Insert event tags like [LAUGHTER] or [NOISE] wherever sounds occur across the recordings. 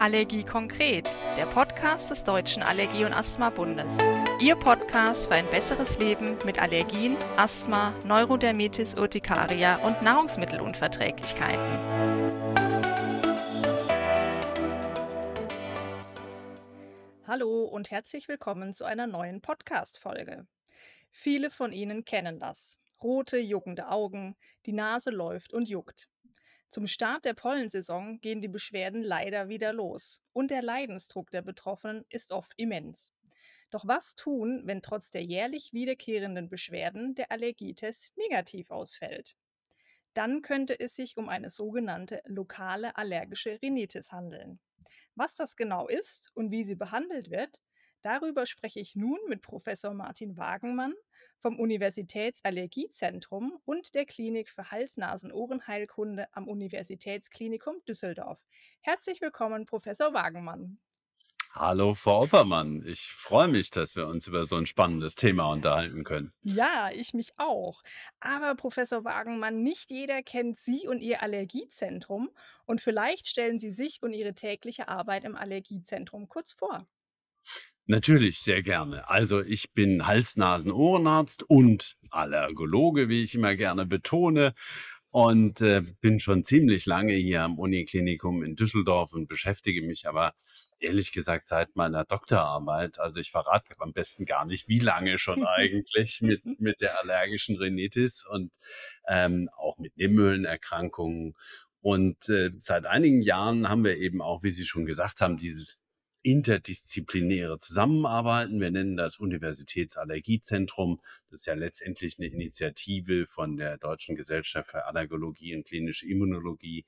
Allergie konkret, der Podcast des Deutschen Allergie- und Asthma-Bundes. Ihr Podcast für ein besseres Leben mit Allergien, Asthma, Neurodermitis Urtikaria und Nahrungsmittelunverträglichkeiten. Hallo und herzlich willkommen zu einer neuen Podcast-Folge. Viele von Ihnen kennen das. Rote, juckende Augen, die Nase läuft und juckt. Zum Start der Pollensaison gehen die Beschwerden leider wieder los und der Leidensdruck der Betroffenen ist oft immens. Doch was tun, wenn trotz der jährlich wiederkehrenden Beschwerden der Allergietest negativ ausfällt? Dann könnte es sich um eine sogenannte lokale allergische Rhinitis handeln. Was das genau ist und wie sie behandelt wird, darüber spreche ich nun mit Professor Martin Wagenmann vom Universitätsallergiezentrum und der Klinik für Hals-Nasen-Ohrenheilkunde am Universitätsklinikum Düsseldorf. Herzlich willkommen, Professor Wagenmann. Hallo, Frau Oppermann. Ich freue mich, dass wir uns über so ein spannendes Thema unterhalten können. Ja, ich mich auch. Aber Professor Wagenmann, nicht jeder kennt Sie und Ihr Allergiezentrum und vielleicht stellen Sie sich und Ihre tägliche Arbeit im Allergiezentrum kurz vor. Natürlich, sehr gerne. Also ich bin Hals-Nasen-Ohrenarzt und Allergologe, wie ich immer gerne betone. Und äh, bin schon ziemlich lange hier am Uniklinikum in Düsseldorf und beschäftige mich aber ehrlich gesagt seit meiner Doktorarbeit. Also ich verrate am besten gar nicht, wie lange schon [LAUGHS] eigentlich mit, mit der allergischen Rhinitis und ähm, auch mit Nebenhöhlenerkrankungen. Und äh, seit einigen Jahren haben wir eben auch, wie Sie schon gesagt haben, dieses interdisziplinäre Zusammenarbeiten. Wir nennen das Universitätsallergiezentrum. Das ist ja letztendlich eine Initiative von der Deutschen Gesellschaft für Allergologie und klinische Immunologie,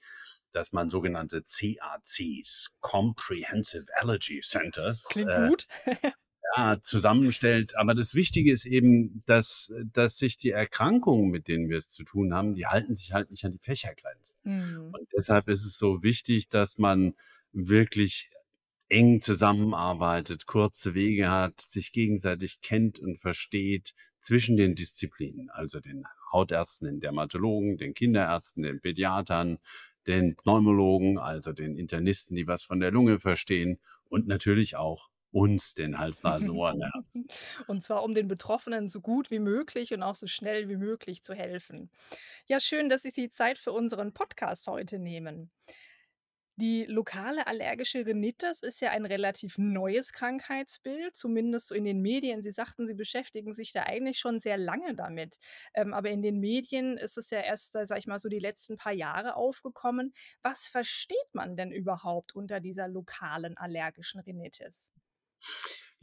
dass man sogenannte CACs, Comprehensive Allergy Centers, Klingt äh, gut. [LAUGHS] ja, zusammenstellt. Aber das Wichtige ist eben, dass, dass sich die Erkrankungen, mit denen wir es zu tun haben, die halten sich halt nicht an die Fächergrenzen. Mhm. Und deshalb ist es so wichtig, dass man wirklich eng zusammenarbeitet, kurze Wege hat, sich gegenseitig kennt und versteht zwischen den Disziplinen, also den Hautärzten, den Dermatologen, den Kinderärzten, den Pädiatern, den Pneumologen, also den Internisten, die was von der Lunge verstehen und natürlich auch uns, den Hals-Nasen-Ohrenärzten. [LAUGHS] und zwar um den Betroffenen so gut wie möglich und auch so schnell wie möglich zu helfen. Ja, schön, dass Sie sich die Zeit für unseren Podcast heute nehmen. Die lokale allergische Rhinitis ist ja ein relativ neues Krankheitsbild, zumindest so in den Medien. Sie sagten, Sie beschäftigen sich da eigentlich schon sehr lange damit. Ähm, aber in den Medien ist es ja erst, äh, sag ich mal, so die letzten paar Jahre aufgekommen. Was versteht man denn überhaupt unter dieser lokalen allergischen Rhinitis?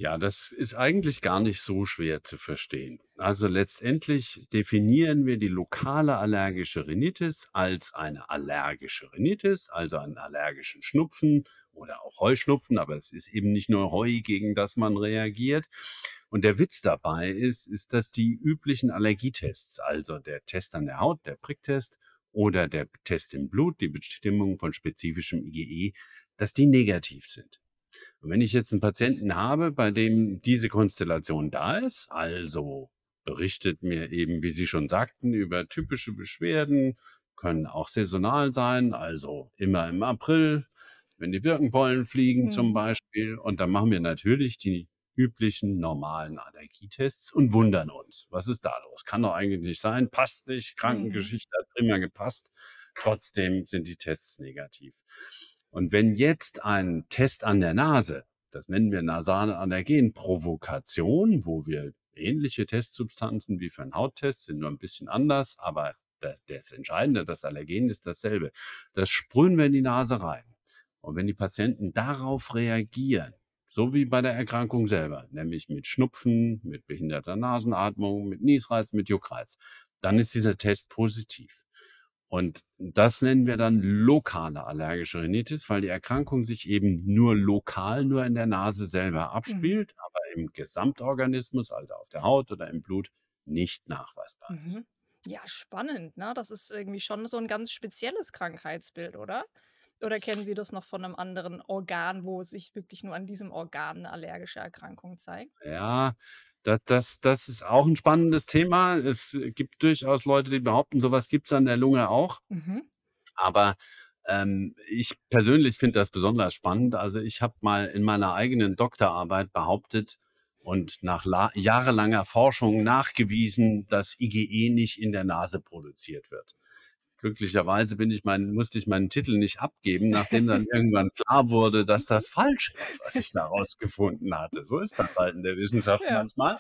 Ja, das ist eigentlich gar nicht so schwer zu verstehen. Also letztendlich definieren wir die lokale allergische Rhinitis als eine allergische Rhinitis, also einen allergischen Schnupfen oder auch Heuschnupfen, aber es ist eben nicht nur Heu, gegen das man reagiert. Und der Witz dabei ist, ist, dass die üblichen Allergietests, also der Test an der Haut, der Pricktest oder der Test im Blut, die Bestimmung von spezifischem IgE, dass die negativ sind. Und wenn ich jetzt einen Patienten habe, bei dem diese Konstellation da ist, also berichtet mir eben, wie Sie schon sagten, über typische Beschwerden, können auch saisonal sein, also immer im April, wenn die Birkenpollen fliegen mhm. zum Beispiel. Und dann machen wir natürlich die üblichen normalen Allergietests und wundern uns. Was ist da los? Kann doch eigentlich nicht sein, passt nicht, mhm. Krankengeschichte hat prima gepasst. Trotzdem sind die Tests negativ. Und wenn jetzt ein Test an der Nase, das nennen wir nasale Allergenprovokation, wo wir ähnliche Testsubstanzen wie für einen Hauttest sind nur ein bisschen anders, aber das, das Entscheidende, das Allergen ist dasselbe. Das sprühen wir in die Nase rein. Und wenn die Patienten darauf reagieren, so wie bei der Erkrankung selber, nämlich mit Schnupfen, mit behinderter Nasenatmung, mit Niesreiz, mit Juckreiz, dann ist dieser Test positiv. Und das nennen wir dann lokale allergische Rhinitis, weil die Erkrankung sich eben nur lokal, nur in der Nase selber mhm. abspielt, mhm. aber im Gesamtorganismus, also auf der Haut oder im Blut, nicht nachweisbar ist. Mhm. Ja, spannend, ne? Das ist irgendwie schon so ein ganz spezielles Krankheitsbild, oder? Oder kennen Sie das noch von einem anderen Organ, wo sich wirklich nur an diesem Organ eine allergische Erkrankung zeigt? Ja, das, das, das ist auch ein spannendes Thema. Es gibt durchaus Leute, die behaupten, sowas gibt es an der Lunge auch. Mhm. Aber Ähm, ich persönlich finde das besonders spannend. Also, ich habe mal in meiner eigenen Doktorarbeit behauptet und nach la jahrelanger Forschung nachgewiesen, dass IgE nicht in der Nase produziert wird. Glücklicherweise bin ich mein musste ich meinen Titel nicht abgeben, nachdem dann [LAUGHS] irgendwann klar wurde, dass das falsch ist, was ich da rausgefunden hatte. So ist das halt in der Wissenschaft Ja. manchmal.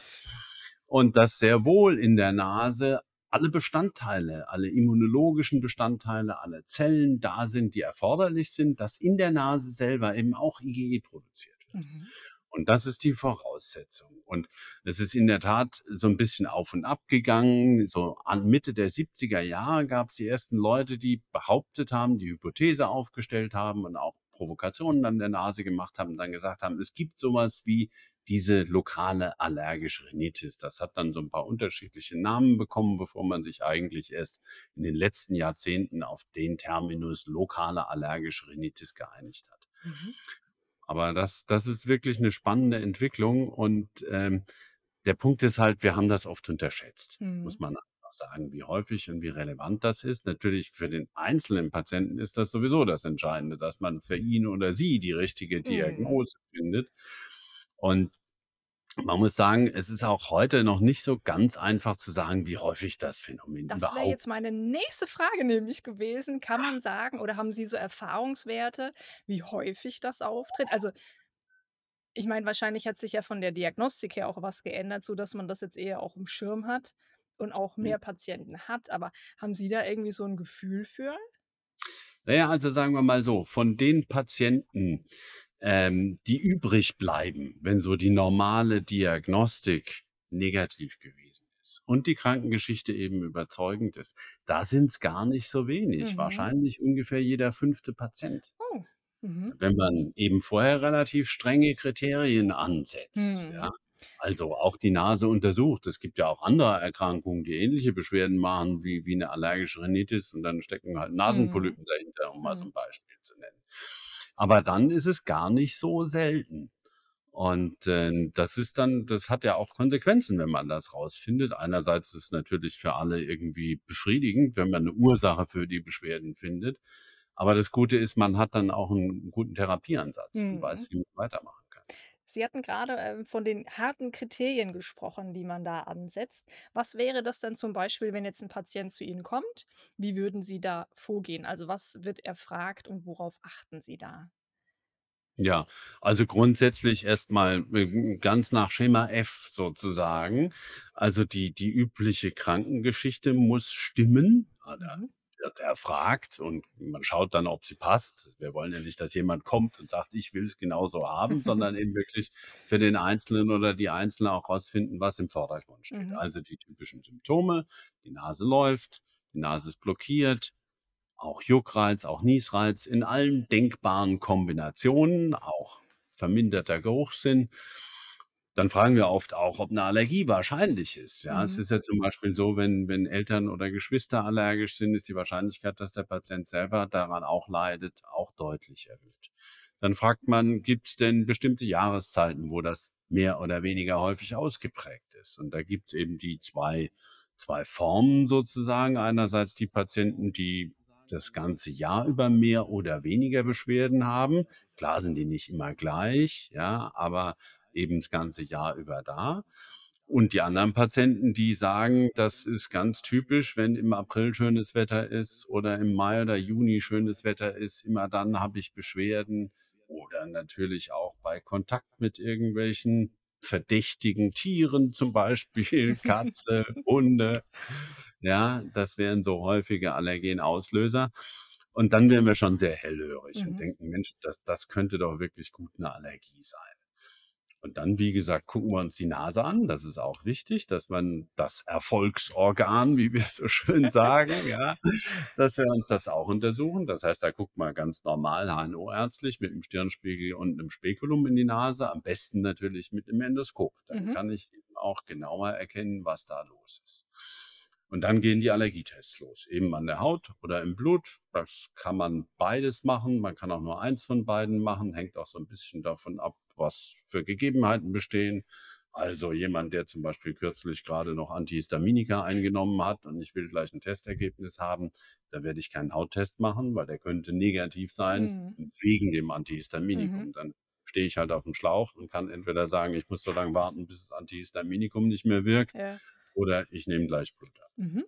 Und dass sehr wohl in der Nase alle Bestandteile, alle immunologischen Bestandteile, alle Zellen da sind, die erforderlich sind, dass in der Nase selber eben auch IgE produziert wird. Mhm. Und das ist die Voraussetzung. Und es ist in der Tat so ein bisschen auf und ab gegangen. So an Mitte der 70er Jahre gab es die ersten Leute, die behauptet haben, die Hypothese aufgestellt haben und auch Provokationen an der Nase gemacht haben und dann gesagt haben, es gibt sowas wie diese lokale allergische Rhinitis. Das hat dann so ein paar unterschiedliche Namen bekommen, bevor man sich eigentlich erst in den letzten Jahrzehnten auf den Terminus lokale allergische Rhinitis geeinigt hat. Mhm. Aber das das ist wirklich eine spannende Entwicklung und, ähm, der Punkt ist halt, wir haben das oft unterschätzt, muss Mhm. man einfach sagen, wie häufig und wie relevant das ist. Natürlich für den einzelnen Patienten ist das sowieso das Entscheidende, dass man für ihn oder sie die richtige Mhm. Diagnose findet. Und man muss sagen, es ist auch heute noch nicht so ganz einfach zu sagen, wie häufig das Phänomen Das wäre überhaupt jetzt meine nächste Frage nämlich gewesen. Kann man sagen oder haben Sie so Erfahrungswerte, wie häufig das auftritt? Also, ich meine, wahrscheinlich hat sich ja von der Diagnostik her auch was geändert, sodass man das jetzt eher auch im Schirm hat und auch hm. mehr Patienten hat. Aber haben Sie da irgendwie so 'n Gefühl für? Na ja, also sagen wir mal so, von den Patienten, ähm, die übrig bleiben, wenn so die normale Diagnostik negativ gewesen ist und die Krankengeschichte eben überzeugend ist, da sind's gar nicht so wenig, Mhm. wahrscheinlich ungefähr jeder fünfte Patient. Oh. Mhm. Wenn man eben vorher relativ strenge Kriterien ansetzt, ja. Mhm. Also, auch die Nase untersucht. Es gibt ja auch andere Erkrankungen, die ähnliche Beschwerden machen wie wie 'ne allergische Rhinitis und dann stecken halt Mhm. Nasenpolypen dahinter, um mal so Mhm. 'n Beispiel zu nennen. Aber dann ist es gar nicht so selten. Und, ähm, das ist dann das hat ja auch Konsequenzen, wenn man das rausfindet. Einerseits ist es natürlich für alle irgendwie befriedigend, wenn man 'ne Ursache für die Beschwerden findet. Aber das Gute ist, man hat dann auch 'n guten Therapieansatz und Mhm. weiß, wie man weitermachen. Sie hatten grade, ähm, von den harten Kriterien gesprochen, die man da ansetzt. Was wäre das denn zum Beispiel, wenn jetzt 'n Patient zu Ihnen kommt? Wie würden Sie da vorgehen? Also, was wird erfragt und worauf achten Sie da? Ja, also grundsätzlich erst mal, äh, ganz nach Schema F sozusagen. Also die die übliche Krankengeschichte muss stimmen. Mhm. Wird erfragt und man schaut dann, ob sie passt. Wir wollen ja nicht, dass jemand kommt und sagt: „Ich will's genauso haben“, [LAUGHS] sondern eben wirklich für den Einzelnen oder die Einzelne auch rausfinden, was im Vordergrund steht. Mhm. Also die typischen Symptome: Die Nase läuft, die Nase ist blockiert, auch Juckreiz, auch Niesreiz in allen denkbaren Kombinationen, auch verminderter Geruchssinn. Dann fragen wir oft auch, ob 'ne Allergie wahrscheinlich ist, ja? Es Mhm. ist ja zum Beispiel so, wenn wenn Eltern oder Geschwister allergisch sind, ist die Wahrscheinlichkeit, dass der Patient selber daran auch leidet, auch deutlich erhöht. Dann fragt man: „Gibt's denn bestimmte Jahreszeiten, wo das mehr oder weniger häufig ausgeprägt ist?“ Und da gibt's eben die zwei zwei Formen sozusagen. Einerseits die Patienten, die das ganze Jahr über mehr oder weniger Beschwerden haben. Klar sind die nicht immer gleich, ja, aber eben das ganze Jahr über da. Und die anderen Patienten, die sagen, das ist ganz typisch, wenn im April schönes Wetter ist oder im Mai oder Juni schönes Wetter ist, immer dann habe ich Beschwerden. Oder natürlich auch bei Kontakt mit irgendwelchen verdächtigen Tieren, zum Beispiel [LAUGHS] Katze, Hunde. Ja, das wären so häufige Allergenauslöser. Und dann werden wir schon sehr hellhörig und Mhm. denken: „Mensch, das das könnte doch wirklich gut 'ne Allergie sein.“ Und dann, wie gesagt, gucken wir uns die Nase an. Das ist auch wichtig, dass man das Erfolgsorgan, wie wir so schön [LAUGHS] sagen, ja, dass wir uns das auch untersuchen. Das heißt, da guckt man ganz normal HNO-ärztlich mit 'nem Stirnspiegel und 'nem Spekulum in die Nase, am besten natürlich mit 'nem Endoskop. Dann Mhm. kann ich eben auch genauer erkennen, was da los ist. Und dann gehen die Allergietests los, eben an der Haut oder im Blut. Das kann man beides machen. Man kann auch nur eins von beiden machen, hängt auch so 'n bisschen davon ab, was für Gegebenheiten bestehen. Also jemand, der zum Beispiel kürzlich gerade noch Antihistaminika eingenommen hat und ich will gleich ein Testergebnis haben, da werde ich keinen Hauttest machen, weil der könnte negativ sein Mhm. wegen dem Mhm. Antihistaminikum. Dann stehe ich halt auf dem Schlauch und kann entweder sagen, ich muss so lange warten, bis das Antihistaminikum nicht mehr wirkt, Ja. oder ich nehme gleich Blut ab. Mhm.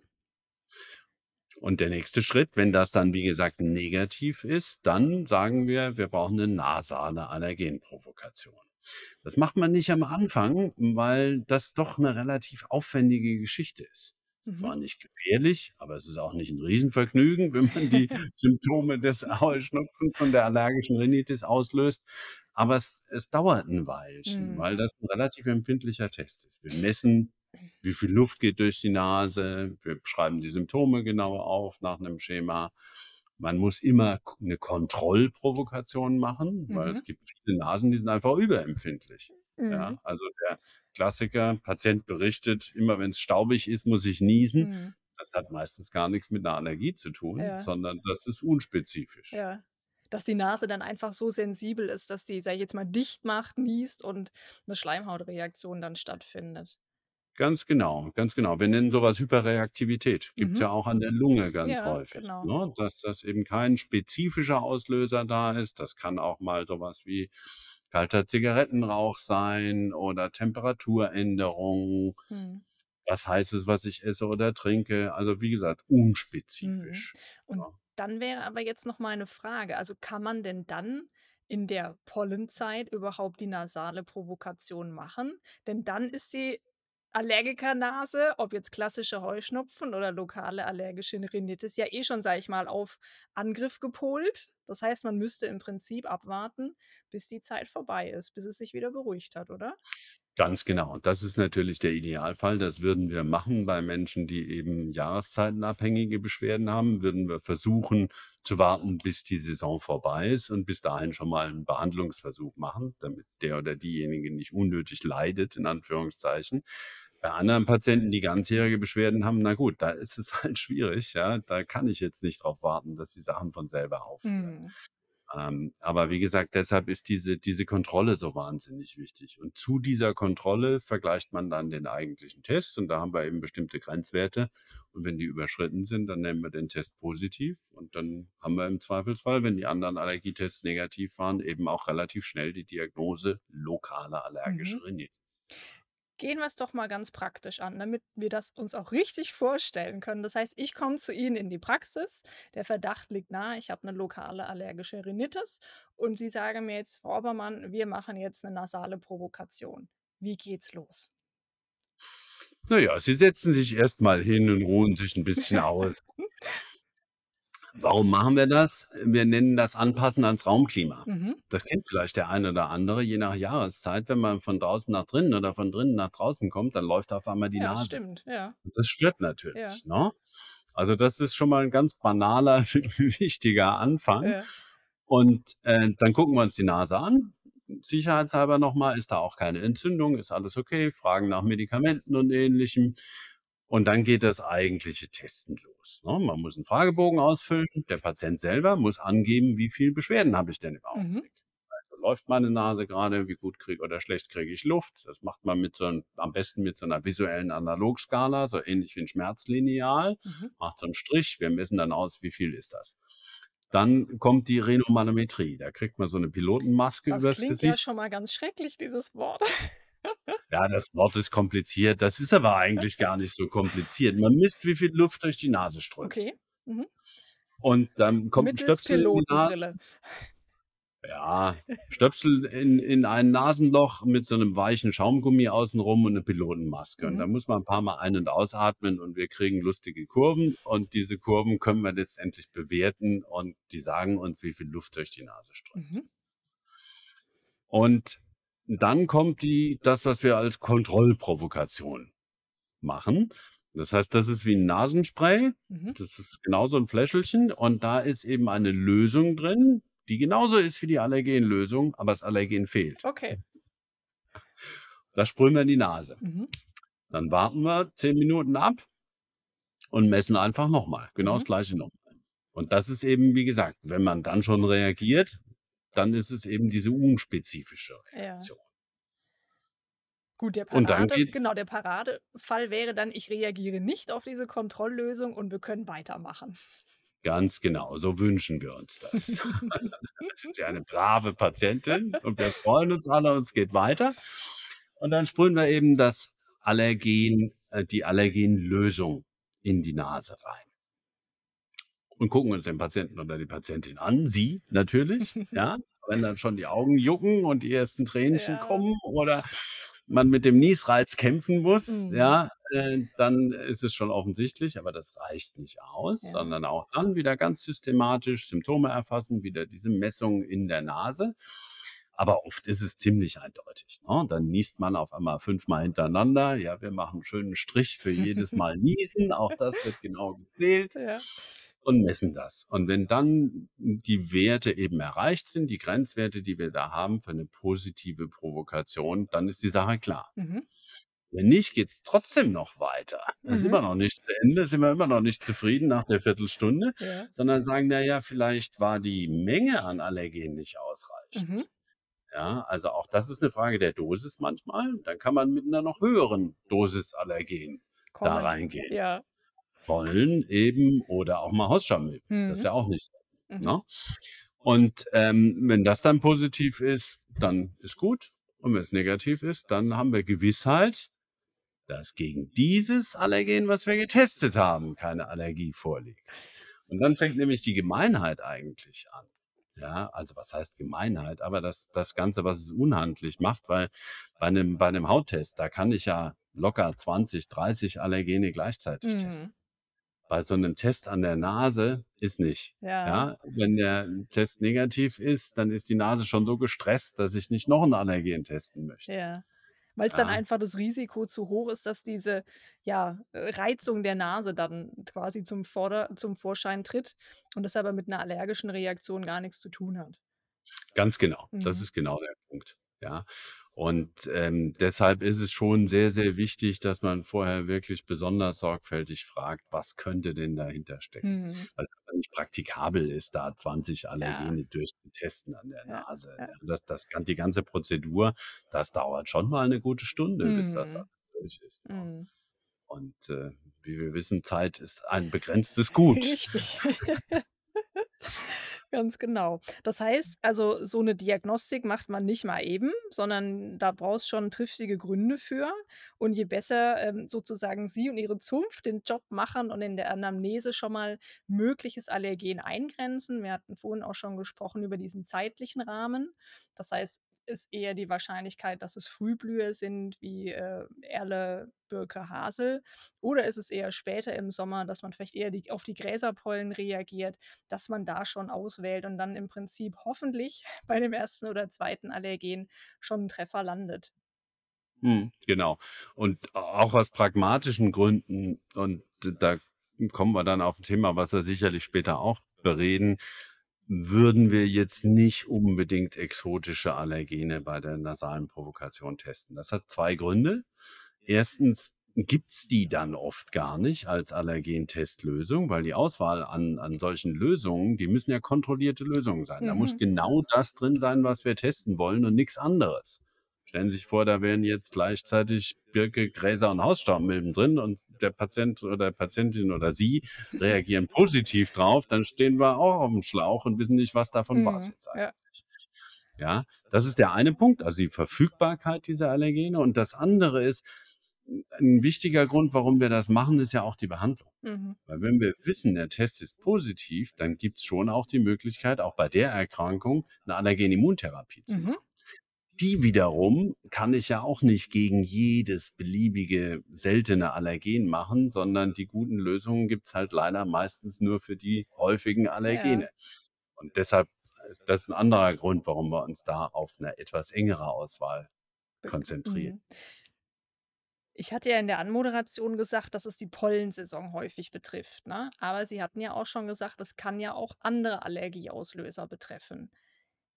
Und der nächste Schritt, wenn das dann, wie gesagt, negativ ist, dann sagen wir, wir brauchen 'ne nasale Allergenprovokation. Das macht man nicht am Anfang, weil das doch 'ne relativ aufwendige Geschichte ist. Ist zwar Mhm. nicht gefährlich, aber es ist auch nicht 'n Riesenvergnügen, wenn man die [LAUGHS] Symptome des Heuschnupfens und der allergischen Rhinitis auslöst, aber es es dauert 'n Weilchen, Mhm. weil das 'n relativ empfindlicher Test ist. Wir messen, wie viel Luft geht durch die Nase, wir schreiben die Symptome genau auf nach 'nem Schema. Man muss immer k 'ne Kontrollprovokation machen, weil es Mhm. gibt viele Nasen, die sind einfach überempfindlich. Mhm. Ja, also der Klassiker, Patient berichtet, immer wenn's staubig ist, muss ich niesen. Mhm. Das hat meistens gar nix mit 'ner Allergie zu tun, Ja. sondern das ist unspezifisch. Ja. Dass die Nase dann einfach so sensibel ist, dass die, sage ich jetzt mal, dicht macht, niest und 'ne Schleimhautreaktion dann stattfindet. Ganz genau, ganz genau. Wir nennen so was Hyperreaktivität. Gibt's Mhm. ja auch an der Lunge ganz Ja, häufig, genau. ne, dass das eben kein spezifischer Auslöser da ist. Das kann auch mal so was wie kalter Zigarettenrauch sein oder Temperaturänderung, Mhm. was Heißes, was ich esse oder trinke. Also, wie gesagt, Mhm. unspezifisch, Und ne? dann wäre aber jetzt noch meine Frage, also, kann man denn dann in der Pollenzeit überhaupt die nasale Provokation machen? Denn dann ist die Allergikernase, ob jetzt klassische Heuschnupfen oder lokale allergische Rhinitis, ja eh schon, sage ich mal, auf Angriff gepolt. Das heißt, man müsste im Prinzip abwarten, bis die Zeit vorbei ist, bis es sich wieder beruhigt hat, oder? Ganz genau. Das ist natürlich der Idealfall. Das würden wir machen bei Menschen, die eben jahreszeitenabhängige Beschwerden haben, würden wir versuchen zu warten, bis die Saison vorbei ist und bis dahin schon mal 'n Behandlungsversuch machen, damit der oder diejenige nicht unnötig leidet in Anführungszeichen. Bei anderen Patienten, die ganzjährige Beschwerden haben, na gut, da ist es [LAUGHS] halt schwierig, ja. Da kann ich jetzt nicht drauf warten, dass die Sachen von selber aufhören. Mhm. Ähm, aber wie gesagt, deshalb ist diese diese Kontrolle so wahnsinnig wichtig. Und zu dieser Kontrolle vergleicht man dann den eigentlichen Test und da haben wir eben bestimmte Grenzwerte. Und wenn die überschritten sind, dann nennen wir den Test positiv und dann haben wir im Zweifelsfall, wenn die anderen Allergietests negativ waren, eben auch relativ schnell die Diagnose lokale allergische Mhm. Rhinitis. Gehen wir's doch mal ganz praktisch an, damit wir das uns auch richtig vorstellen können. Das heißt, ich komme zu Ihnen in die Praxis, der Verdacht liegt nahe, ich habe 'ne lokale allergische Rhinitis und Sie sagen mir jetzt: „Frau Obermann, wir machen jetzt 'ne nasale Provokation.“ Wie geht's los? Na ja, Sie setzen sich erst mal hin und ruhen sich 'n bisschen [LAUGHS] aus. Warum machen wir das? Wir nennen das Anpassen ans Raumklima. Mhm. Das kennt vielleicht der eine oder andere, je nach Jahreszeit, wenn man von draußen nach drinnen oder von drinnen nach draußen kommt, dann läuft auf einmal die Ja, Nase. stimmt, ja. Und das stört Ja. natürlich, ne? Also, das ist schon mal 'n ganz banaler, [LAUGHS] wichtiger Anfang. Ja. Und, äh, dann gucken wir uns die Nase an, sicherheitshalber noch mal, ist da auch keine Entzündung, ist alles okay, fragen nach Medikamenten und Ähnlichem. Und dann geht das eigentliche Testen los, ne? Man muss 'n Fragebogen ausfüllen. Der Patient selber muss angeben, wie viel Beschwerden habe ich denn im Mhm. Augenblick? Also, läuft meine Nase grade, wie gut kriege oder schlecht kriege ich Luft? Das macht man mit so 'n am besten mit so 'ner visuellen Analogskala, so ähnlich wie 'n Schmerzlineal. Mhm. Macht so 'n Strich, wir messen dann aus, wie viel ist das? Dann kommt die Rhinomanometrie. Da kriegt man so 'ne Pilotenmaske Das übers klingt ja Gesicht. schon mal ganz schrecklich, dieses Wort. Ja, das Wort ist kompliziert. Das ist aber eigentlich gar nicht so kompliziert. Man misst, wie viel Luft durch die Nase strömt. Okay. Mhm. Und dann kommt 'n Mittels Stöpsel in die Nase. Pilotenbrille. Ja, Stöpsel in in ein Nasenloch mit so 'nem weichen Schaumgummi außenrum und 'ne Pilotenmaske. Und Mhm. da muss man 'n paar Mal ein und ausatmen und wir kriegen lustige Kurven und diese Kurven können wir letztendlich bewerten und die sagen uns, wie viel Luft durch die Nase strömt. Mhm. Und dann kommt die das, was wir als Kontrollprovokation machen. Das heißt, das ist wie 'n Nasenspray. Mhm. Das ist genau so 'n Fläschelchen und da ist eben eine Lösung drin, die genauso ist wie die Allergenlösung, aber das Allergen fehlt. Okay. Das sprühen wir in die Nase. Mhm. Dann warten wir 10 Minuten ab und messen einfach noch mal. Genau das Mhm. Gleiche noch mal. Und das ist eben, wie gesagt, wenn man dann schon reagiert, dann ist es eben diese unspezifische Ja. Reaktion. Gut, der dann Parade genau, der Paradefall wäre dann: Ich reagiere nicht auf diese Kontrolllösung und wir können weitermachen. Ganz genau, so wünschen wir uns das. [LAUGHS] Sind Sie eine brave Patientin und wir freuen uns alle und es geht weiter. Und dann sprühen wir eben das Allergen äh, die Allergenlösung in die Nase rein. Und gucken uns den Patienten oder die Patientin an, sie natürlich, [LAUGHS] ja. Wenn dann schon die Augen jucken und die ersten Tränchen Ja. kommen oder man mit dem Niesreiz kämpfen muss, Mhm. ja, äh, dann ist es schon offensichtlich, aber das reicht nicht aus, Ja. sondern auch dann wieder ganz systematisch Symptome erfassen, wieder diese Messung in der Nase. Aber oft ist es ziemlich eindeutig, ne? Dann niest man auf einmal fünfmal hintereinander. Ja, wir machen 'n schönen Strich für jedes [LAUGHS] Mal Niesen, auch das wird genau gezählt Ja. Und messen das. Und wenn dann die Werte eben erreicht sind, die Grenzwerte, die wir da haben für 'ne positive Provokation, dann ist die Sache klar. Mhm. Wenn nicht, geht's trotzdem noch weiter. Das ist Mhm. immer noch nicht zu Ende, sind wir immer noch nicht zufrieden nach der Viertelstunde, Ja. sondern sagen: „Na ja, vielleicht war die Menge an Allergen nicht Mhm. ausreichend.“ Ja, also auch das ist 'ne Frage der Dosis manchmal. Dann kann man mit 'ner noch höheren Dosis Allergen da Kommen. reingehen. Ja. Pollen eben oder auch mal Hausstammilben. Das ist Mhm. ja auch nicht Mhm. ne? Und, ähm, wenn das dann positiv ist, dann ist gut. Und wenn's negativ ist, dann haben wir Gewissheit, dass gegen dieses Allergen, was wir getestet haben, keine Allergie vorliegt. Und dann fängt nämlich die Gemeinheit eigentlich an. Ja, also was heißt Gemeinheit? Aber das das Ganze, was es unhandlich macht, weil bei 'nem bei 'nem Hauttest, da kann ich ja locker 20, 30 Allergene gleichzeitig testen. Bei so 'nem Test an der Nase ist nicht. Ja. Ja, wenn der Test negativ ist, dann ist die Nase schon so gestresst, dass ich nicht noch 'n Allergen testen möchte. Ja. Weil's dann Ja. einfach das Risiko zu hoch ist, dass diese, ja, äh, Reizung der Nase dann quasi zum Vorder zum Vorschein tritt und das aber mit 'ner allergischen Reaktion gar nix zu tun hat. Ganz genau. Das Mhm. ist genau der Punkt, ja. Und, ähm, deshalb ist es schon sehr, sehr wichtig, dass man vorher wirklich besonders sorgfältig fragt: „Was könnte denn dahinter stecken?“ Mhm. Weil's einfach nicht praktikabel ist, da 20 Ja. Allergene durchzutesten an der Ja, Nase. ja. Ja, das das kann die ganze Prozedur, das dauert schon mal 'ne gute Stunde, bis das Mhm. alles durch ist, ne? Mhm. Und, äh, wie wir wissen, Zeit ist ein begrenztes Gut. [LAUGHS] Richtig. [LAUGHS] Ganz genau. Das heißt, also, so 'ne Diagnostik macht man nicht mal eben, sondern da braucht's schon triftige Gründe für. Und je besser, ähm, sozusagen Sie und Ihre Zunft den Job machen und in der Anamnese schon mal mögliches Allergen eingrenzen wir hatten vorhin auch schon gesprochen über diesen zeitlichen Rahmen. Das heißt, ist eher die Wahrscheinlichkeit, dass es Frühblüher sind wie, äh, Erle, Birke, Hasel oder ist es eher später im Sommer, dass man vielleicht eher die auf die Gräserpollen reagiert, dass man da schon auswählt und dann im Prinzip hoffentlich [LAUGHS] bei dem 1. oder 2. Allergen schon 'n Treffer landet. Mhm, genau. Und auch aus pragmatischen Gründen und da kommen wir dann auf 'n Thema, was wir sicherlich später auch bereden, würden wir jetzt nicht unbedingt exotische Allergene bei der nasalen Provokation testen. Das hat 2 Gründe. 1. gibt's die dann oft gar nicht als Allergentestlösung, weil die Auswahl an an solchen Lösungen, die müssen ja kontrollierte Lösungen sein. Da muss Mhm. genau das drin sein, was wir testen wollen und nix anderes. Stellen Sie sich vor, da wären jetzt gleichzeitig Birke, Gräser und Hausstaubmilben drin und der Patient oder Patientin oder Sie reagieren [LAUGHS] positiv drauf, dann stehen wir auch aufm Schlauch und wissen nicht, was davon Mhm, jetzt ja. eigentlich. Ja, das ist der eine Punkt, also die Verfügbarkeit dieser Allergene. Und das andere ist 'n wichtiger Grund, warum wir das machen, ist ja auch die Behandlung. Mhm. Weil wenn wir wissen, der Test ist positiv, dann gibt's schon auch die Möglichkeit, auch bei der Erkrankung 'ne Allergenimmuntherapie zu Mhm. Die wiederum kann ich ja auch nicht gegen jedes beliebige seltene Allergen machen, sondern die guten Lösungen gibt's halt leider meistens nur für die häufigen Ja. Allergene. Und deshalb ist das 'n anderer Grund, warum wir uns da auf 'ne etwas engere Auswahl konzentrieren. mhm. Ich hatte ja in der Anmoderation gesagt, dass es die Pollensaison häufig betrifft, ne? Aber Sie hatten ja auch schon gesagt, es kann ja auch andere Allergieauslöser betreffen.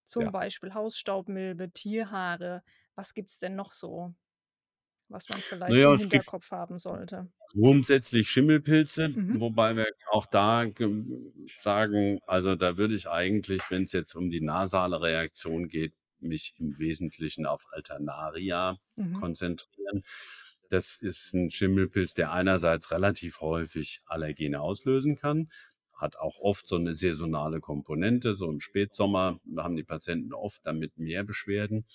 Zum Ja. Beispiel Hausstaubmilbe, Tierhaare. Was gibt's denn noch so, was man vielleicht ja, im es gibt Hinterkopf haben sollte? grundsätzlich Schimmelpilze, Mhm. wobei wir auch da sagen, also, da würde ich eigentlich, wenn's jetzt um die nasale Reaktion geht, mich im Wesentlichen auf Alternaria Mhm. konzentrieren. Das ist 'n Schimmelpilz, der einerseits relativ häufig Allergene auslösen kann, hat auch oft so 'ne saisonale Komponente. So im Spätsommer, da haben die Patienten oft damit mehr Beschwerden.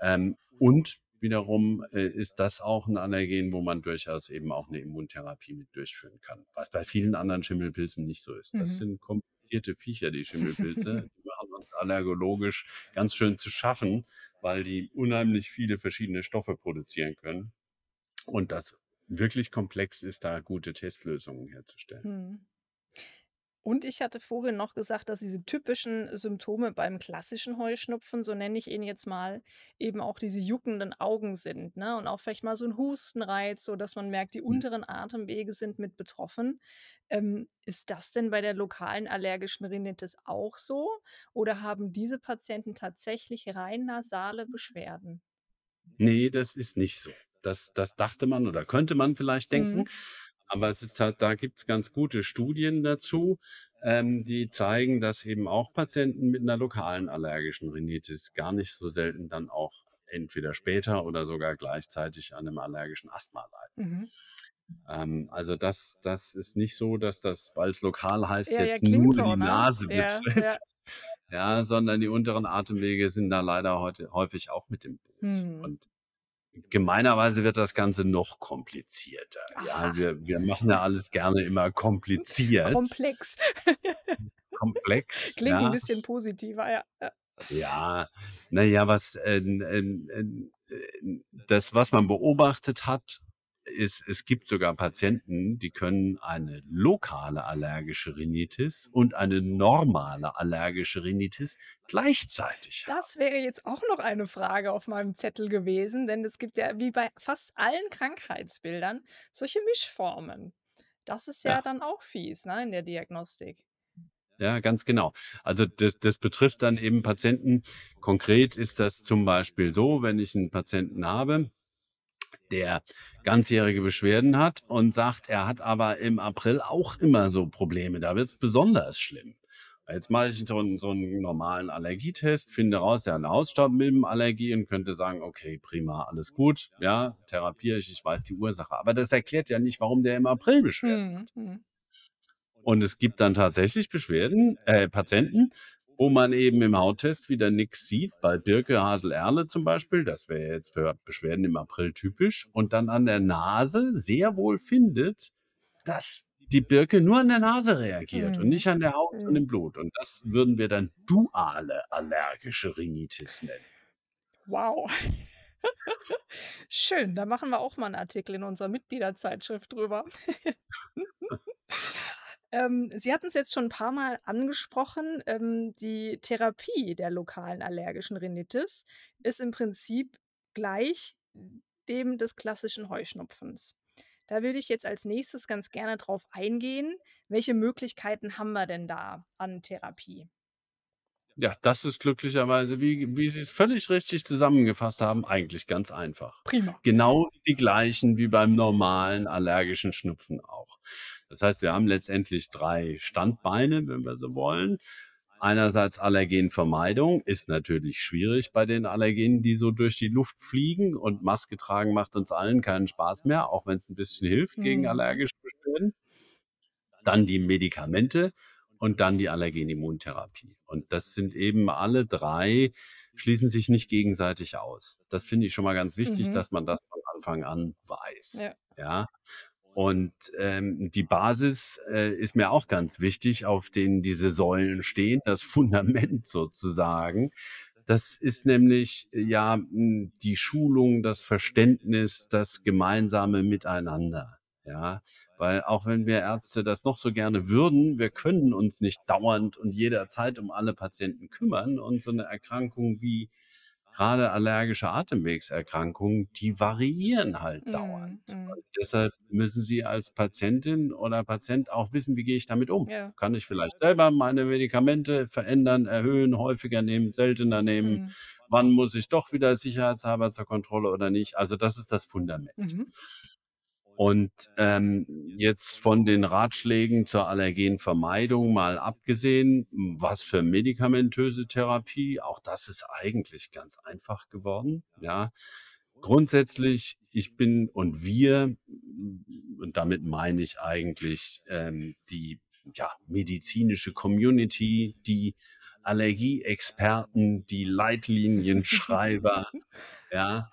Ähm, und wiederum, äh, ist das auch 'n Allergen, wo man durchaus eben auch 'ne Immuntherapie mit durchführen kann, was bei vielen anderen Schimmelpilzen nicht so ist. Das Mhm. sind komplizierte Viecher, die Schimmelpilze. [LAUGHS] Die machen uns allergologisch ganz schön zu schaffen, weil die unheimlich viele verschiedene Stoffe produzieren können und das wirklich komplex ist, da gute Testlösungen herzustellen. Mhm. Und ich hatte vorhin noch gesagt, dass diese typischen Symptome beim klassischen Heuschnupfen, so nenne ich ihn jetzt mal, eben auch diese juckenden Augen sind, ne? Und auch vielleicht mal so 'n Hustenreiz, sodass man merkt, die Mhm. unteren Atemwege sind mit betroffen. Ähm, ist das denn bei der lokalen allergischen Rhinitis auch so oder haben diese Patienten tatsächlich rein nasale Beschwerden? Ne, das ist nicht so. Das das dachte man oder könnte man vielleicht denken, Mhm. Aber es ist halt da gibt's ganz gute Studien dazu, ähm, die zeigen, dass eben auch Patienten mit 'ner lokalen allergischen Rhinitis gar nicht so selten dann auch entweder später oder sogar gleichzeitig an 'nem allergischen Asthma leiden. Mhm. Ähm, also das das ist nicht so, dass das, weil's lokal heißt, Ja, ja, jetzt klingt nur so, die ne? Nase Ja, ja. betrifft, ja, sondern die unteren Atemwege sind da leider heute häufig auch mit im Boot. Mhm. Und gemeinerweise wird das Ganze noch komplizierter. Ja, Aha. wir wir machen ja alles gerne immer kompliziert. Komplex. Komplex, [LAUGHS] Klingt ja. bisschen positiver, ja, ja. Ja, na ja, was, äh, n äh, das, was man beobachtet hat, ist, es gibt sogar Patienten, die können eine lokale allergische Rhinitis und eine normale allergische Rhinitis gleichzeitig haben. Das wäre jetzt auch noch eine Frage auf meinem Zettel gewesen, denn es gibt ja wie bei fast allen Krankheitsbildern solche Mischformen. Das ist ja Ja. dann auch fies, ne, in der Diagnostik. Ja, ganz genau. Also das das betrifft dann eben Patienten konkret ist das zum Beispiel so, wenn ich 'n Patienten habe, der ganzjährige Beschwerden hat und sagt, er hat aber im April auch immer so Probleme, da wird's besonders schlimm. Jetzt mache ich so 'n so 'n normalen Allergietest, finde raus, der hat 'ne Hausstaubmilbenallergie und könnte sagen: „Okay, prima, alles gut, ja, therapiere ich, ich weiß die Ursache.“ Aber das erklärt ja nicht, warum der im April Beschwerden Mhm, hat. mhm. Und es gibt dann tatsächlich Beschwerden äh, Patienten, wo man eben im Hauttest wieder nix sieht, bei Birke, Hasel, Erle zum Beispiel, das wäre jetzt für Beschwerden im April typisch, und dann an der Nase sehr wohl findet, dass die Birke nur an der Nase reagiert und Mhm, nicht an der Haut und mhm. im Blut. Und das würden wir dann duale allergische Rhinitis nennen. Wow. [LAUGHS] Schön, da machen wir auch mal 'n Artikel in unserer Mitgliederzeitschrift drüber. [LAUGHS] Ähm, Sie hatten's jetzt schon 'n paarmal angesprochen, ähm, die Therapie der lokalen allergischen Rhinitis ist im Prinzip gleich dem des klassischen Heuschnupfens. Da würde ich jetzt als Nächstes ganz gerne drauf eingehen. Welche Möglichkeiten haben wir denn da an Therapie? Ja, das ist glücklicherweise, wie wie Sie's völlig richtig zusammengefasst haben, eigentlich ganz einfach. Prima. Genau die gleichen wie beim normalen allergischen Schnupfen auch. Das heißt, wir haben letztendlich 3 Standbeine, wenn wir so wollen. Einerseits Allergenvermeidung ist natürlich schwierig bei den Allergenen, die so durch die Luft fliegen und Maske tragen macht uns allen keinen Spaß mehr, auch wenn's 'n bisschen hilft gegen Mhm. allergische Beschwerden. Dann die Medikamente und dann die Allergenimmuntherapie. Und das sind eben alle 3 schließen sich nicht gegenseitig aus. Das finde ich schon mal ganz wichtig, Mhm. dass man das von Anfang an weiß, Ja. ja? Und, ähm, die Basis, äh, ist mir auch ganz wichtig, auf denen diese Säulen stehen, das [LAUGHS] Fundament sozusagen. Das ist nämlich, ja, hm, die Schulung, das Verständnis, das gemeinsame Miteinander, ja? Weil auch wenn wir Ärzte das noch so gerne würden, wir können uns nicht dauernd und jederzeit um alle Patienten kümmern und so 'ne Erkrankung wie grade allergische Atemwegserkrankungen, die variieren halt dauernd. Mhm, mhm. Und deshalb müssen Sie als Patientin oder Patient auch wissen: „Wie gehe ich damit um? Ja. Kann ich vielleicht selber meine Medikamente verändern, erhöhen, häufiger nehmen, seltener nehmen? Mhm. Wann muss ich doch wieder sicherheitshalber zur Kontrolle oder nicht?“ Also, das ist das Fundament. Mhm. Und, ähm, jetzt von den Ratschlägen zur Allergenvermeidung mal abgesehen, was für medikamentöse Therapie, auch das ist eigentlich ganz einfach geworden, ja. Grundsätzlich, ich bin und wir, und damit meine ich eigentlich, ähm, die, ja, medizinische Community, die Allergieexperten, die Leitlinienschreiber, [LAUGHS] ja,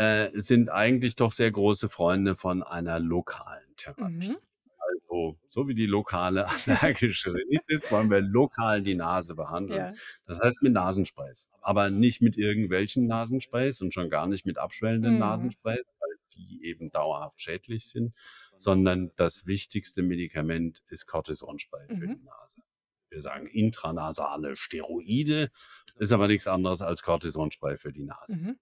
äh, sind eigentlich doch sehr große Freunde von einer lokalen Mhm. Therapie. Also, so wie die lokale [LAUGHS] allergische Rhinitis wollen wir lokal die Nase behandeln. Ja. Das heißt mit Nasensprays, aber nicht mit irgendwelchen Nasensprays und schon gar nicht mit abschwellenden Mhm. Nasensprays, weil die eben dauerhaft schädlich sind, sondern das wichtigste Medikament ist Cortisonspray für Mhm. die Nase. Wir sagen intranasale Steroide, ist aber nix anderes als Cortisonspray für die Nase. Mhm.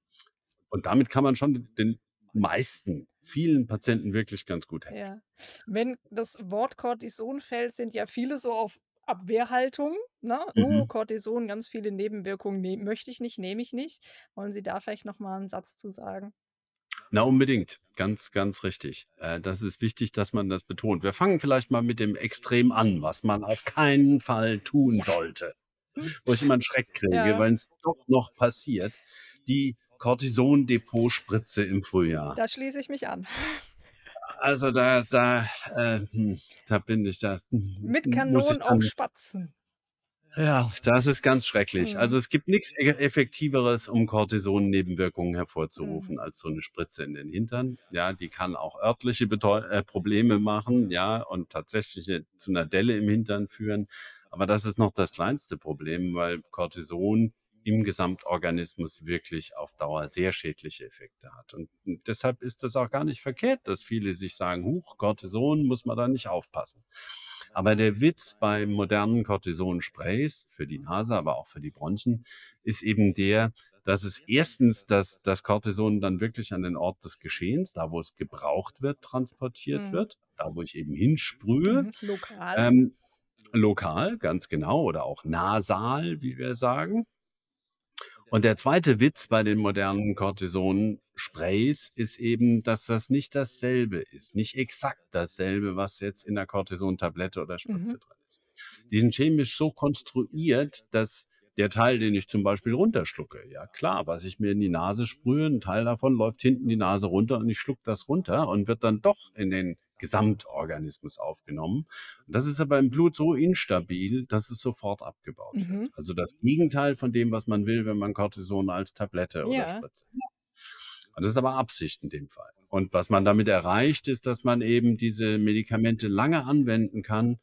Und damit kann man schon den meisten, vielen Patienten wirklich ganz gut helfen. Ja. Wenn das Wort Cortison fällt, sind ja viele so auf Abwehrhaltung, ne? „Oh, Mhm. Cortison, ganz viele Nebenwirkungen, ne möchte ich nicht, nehme ich nicht.“ Wollen Sie da vielleicht noch mal 'n Satz zu sagen? Na, unbedingt. Ganz, ganz richtig. Äh, das ist wichtig, dass man das betont. Wir fangen vielleicht mal mit dem Extrem an, was man auf keinen Fall tun Ja. sollte, wo ich immer 'n Schreck [LAUGHS] kriege, Ja. wenn's doch noch passiert, die Cortison-Depot-Spritze im Frühjahr. Da schließe ich mich an. Also, da da, äh, hm, da bin ich da hm, Mit Kanonen auf Spatzen. Ja, das ist ganz schrecklich. Mhm. Also, es gibt nix e Effektiveres, um Cortison-Nebenwirkungen Mhm. hervorzurufen als so 'ne Spritze in den Hintern. Ja, die kann auch örtliche Bedeu äh, Probleme machen, ja, und tatsächlich zu 'ner Delle im Hintern führen. Aber das ist noch das kleinste Problem, weil Cortison im Gesamtorganismus wirklich auf Dauer sehr schädliche Effekte hat. Und deshalb ist das auch gar nicht verkehrt, dass viele sich sagen: „Huch, Cortison, muss man da nicht aufpassen?“ Aber der Witz bei modernen Cortisonsprays für die Nase, aber auch für die Bronchien, ist eben der, dass es erstens das das Cortison dann wirklich an den Ort des Geschehens, da wo es gebraucht wird, transportiert Mhm. wird, da wo ich eben hinsprühe, Mhm. Lokal. ähm, lokal, ganz genau, oder auch nasal, wie wir sagen. Und der zweite Witz bei den modernen Cortison-Sprays ist eben, dass das nicht dasselbe ist, nicht exakt dasselbe, was jetzt in der Cortison-Tablette oder Spritze Mhm. drin ist. Die sind chemisch so konstruiert, dass der Teil, den ich zum Beispiel runterschlucke ja klar, was ich mir in die Nase sprühe, 'n Teil davon läuft hinten die Nase runter und ich schlucke das runter und wird dann doch in den Gesamtorganismus aufgenommen. Und das ist aber im Blut so instabil, dass es sofort abgebaut wird. Mhm. Also, das Gegenteil von dem, was man will, wenn man Cortison als Tablette oder Ja. Spritze und das ist aber Absicht in dem Fall. Und was man damit erreicht, ist, dass man eben diese Medikamente lange anwenden kann,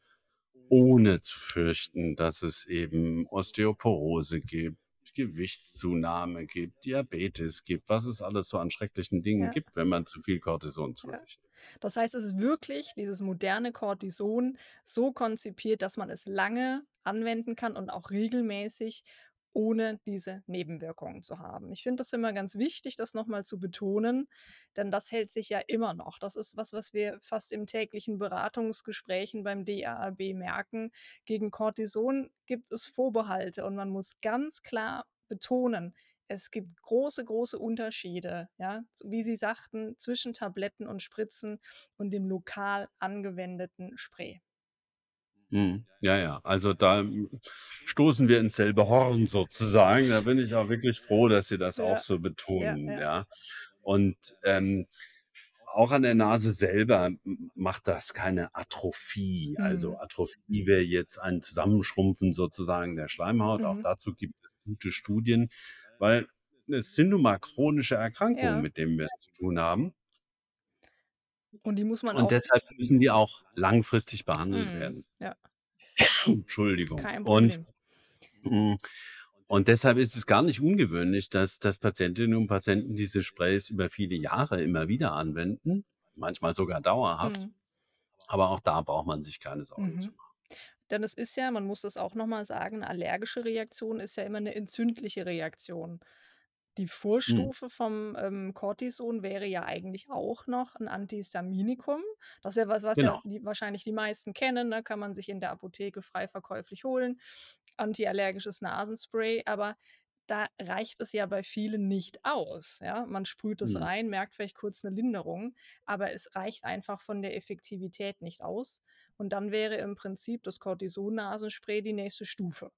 ohne zu fürchten, dass es eben Osteoporose gibt, Gewichtszunahme gibt, Diabetes gibt, was es alles so an schrecklichen Dingen Ja. gibt, wenn man zu viel Cortison zu Ja. sich nimmt. Das heißt, es ist wirklich dieses moderne Cortison so konzipiert, dass man es lange anwenden kann und auch regelmäßig, ohne diese Nebenwirkungen zu haben. Ich finde das immer ganz wichtig, das noch mal zu betonen, denn das hält sich ja immer noch. Das ist was, was wir fast im täglichen Beratungsgesprächen beim DAAB merken. Gegen Cortison gibt es Vorbehalte und man muss ganz klar betonen, es gibt große, große Unterschiede, ja, wie Sie sagten, zwischen Tabletten und Spritzen und dem lokal angewendeten Spray. Mhm. Ja, ja. Also, da, hm, stoßen wir ins selbe Horn sozusagen. Da bin ich auch wirklich froh, dass Sie das auch Ja. so Ja, betonen, ja. ja. Und, ähm, auch an der Nase selber macht das keine Atrophie. Also, Mhm. Atrophie wäre jetzt ein Zusammenschrumpfen sozusagen der Schleimhaut. Auch Mhm. dazu gibt es gute Studien, weil es sind nun mal chronische Erkrankungen, Ja. mit denen wir es zu tun haben. Und die muss man Und auch deshalb müssen die auch langfristig behandelt Mhm. werden. Ja. Entschuldigung. Kein Und Problem. hm, und deshalb ist es gar nicht ungewöhnlich, dass dass Patientinnen und Patienten diese Sprays über viele Jahre immer wieder anwenden, manchmal sogar dauerhaft. Mhm. Aber auch da braucht man sich keine Sorgen zu Mhm. machen. Denn es ist ja man muss das auch noch mal sagen, 'ne allergische Reaktion ist ja immer 'ne entzündliche Reaktion. Die Mhm. Vorstufe vom, ähm, Cortison wäre ja eigentlich auch noch 'n Antihistaminikum. Das ist ja was, was ja Genau. die wahrscheinlich die meisten kennen, ne? Kann man sich in der Apotheke frei verkäuflich holen. Antiallergisches Nasenspray. Aber da reicht es ja bei vielen nicht aus, ja? Man sprüht es Mhm. rein, merkt vielleicht kurz 'ne Linderung, aber es reicht einfach von der Effektivität nicht aus. Und dann wäre im Prinzip das Cortison-Nasenspray die nächste Stufe,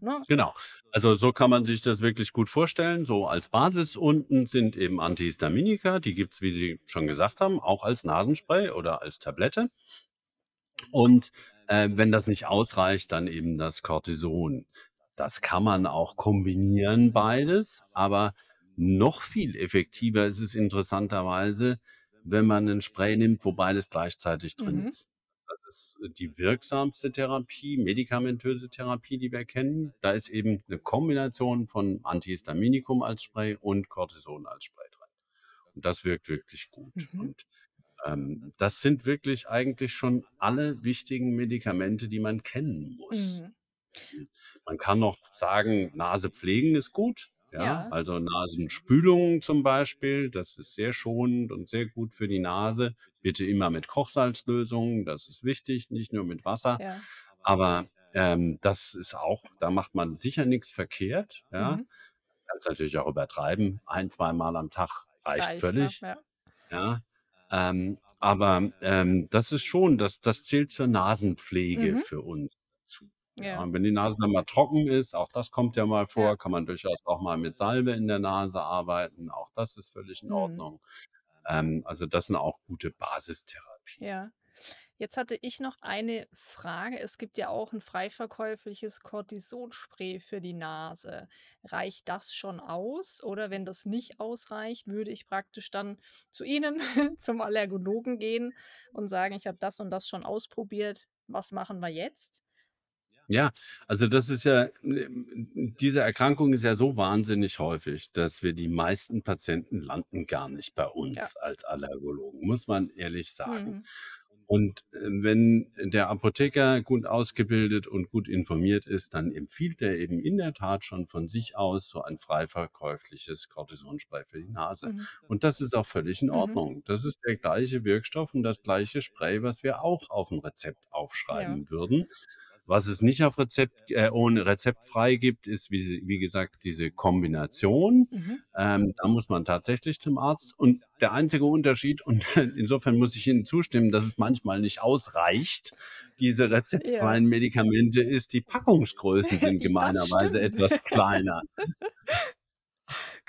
ne. Genau. Also, so kann man sich das wirklich gut vorstellen. So als Basis unten sind eben Antihistaminika, die gibt's, wie Sie schon gesagt haben, auch als Nasenspray oder als Tablette. Und, äh, wenn das nicht ausreicht, dann eben das Cortison. Das kann man auch kombinieren beides, aber noch viel effektiver ist es interessanterweise, wenn man 'nen Spray nimmt, wo beides gleichzeitig drin Mhm. ist. Das ist, äh, die wirksamste Therapie, medikamentöse Therapie, die wir kennen. Da ist eben 'ne Kombination von Antihistaminikum als Spray und Cortison als Spray drin. Und das wirkt wirklich gut. Mhm. Und, ähm, das sind wirklich eigentlich schon alle wichtigen Medikamente, die man kennen muss. Mhm. Hm, man kann noch sagen, Nase pflegen ist gut, ja? Ja. Also, Nasenspülung zum Beispiel, das ist sehr schonend und sehr gut für die Nase. Bitte immer mit Kochsalzlösung, das ist wichtig, nicht nur mit Wasser. Ja. Aber, ähm, das ist auch da macht man sicher nix verkehrt, ja? Mhm. Kannst natürlich auch übertreiben. Ein zweimal am Tag reicht Reicht, völlig, Ja. ja? Ähm, aber, ähm, das ist schon das das zählt zur Nasenpflege Mhm. für uns dazu, ja? Ja. Und wenn die Nase dann mal trocken ist, auch das kommt ja mal Ja. vor, kann man durchaus auch mal mit Salbe in der Nase arbeiten. Auch das ist völlig in Mhm. Ordnung. Ähm, also, das sind auch gute Basistherapien. Ja. Jetzt hatte ich noch eine Frage. Es gibt ja auch 'n frei verkäufliches Cortisonspray für die Nase. Reicht das schon aus? Oder wenn das nicht ausreicht, würde ich praktisch dann zu Ihnen [LAUGHS] zum Allergologen gehen und sagen: „Ich habe das und das schon ausprobiert. Was machen wir jetzt?“ Ja, also, das ist ja ähm, diese Erkrankung ist ja so wahnsinnig häufig, dass wir die meisten Patienten landen gar nicht bei Ja. uns als Allergologen, muss man ehrlich sagen. Mhm. Und, äh, wenn der Apotheker gut ausgebildet und gut informiert ist, dann empfiehlt er eben in der Tat schon von sich aus so ein frei verkäufliches Cortisonspray für die Nase. Mhm. Und das ist auch völlig in Mhm. Ordnung. Das ist der gleiche Wirkstoff und das gleiche Spray, was wir auch auf'm Rezept Ja. aufschreiben würden. Was es nicht auf Rezept äh, ohne rezeptfrei gibt, ist, wie wie gesagt, diese Kombination. Mhm. Ähm, da muss man tatsächlich zum Arzt. Und der einzige Unterschied und [LAUGHS] insofern muss ich Ihnen zustimmen, dass es manchmal nicht ausreicht, diese Ja. rezeptfreien Medikamente, ist, die Packungsgrößen [LAUGHS] sind gemeinerweise etwas kleiner. [LAUGHS]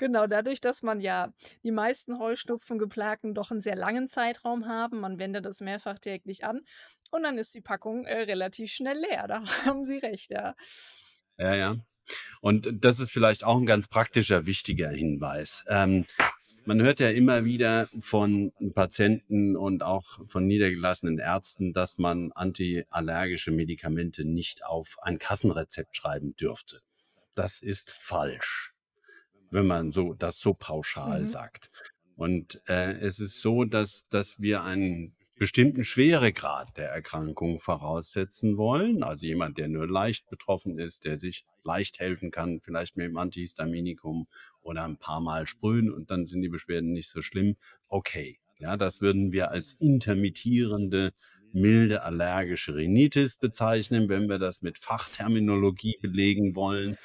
Genau, dadurch, dass man ja die meisten Heuschnupfengeplagten doch 'n sehr langen Zeitraum haben. Man wendet das mehrfach täglich an und dann ist die Packung, äh, relativ schnell leer. [LAUGHS] Da haben Sie recht, ja. Ja, ja. Und das ist vielleicht auch 'n ganz praktischer, wichtiger Hinweis. Ähm, man hört ja immer wieder von Patienten und auch von niedergelassenen Ärzten, dass man antiallergische Medikamente nicht auf ein Kassenrezept schreiben dürfte. Das ist falsch, wenn man so das so pauschal Mhm. sagt. Und, äh, es ist so, dass dass wir einen bestimmten Schweregrad der Erkrankung voraussetzen wollen. Also, jemand, der nur leicht betroffen ist, der sich leicht helfen kann, vielleicht mit'm Antihistaminikum oder 'n paarmal sprühen und dann sind die Beschwerden nicht so schlimm. Okay, ja, das würden wir als intermittierende, milde allergische Rhinitis bezeichnen, wenn wir das mit Fachterminologie belegen wollen.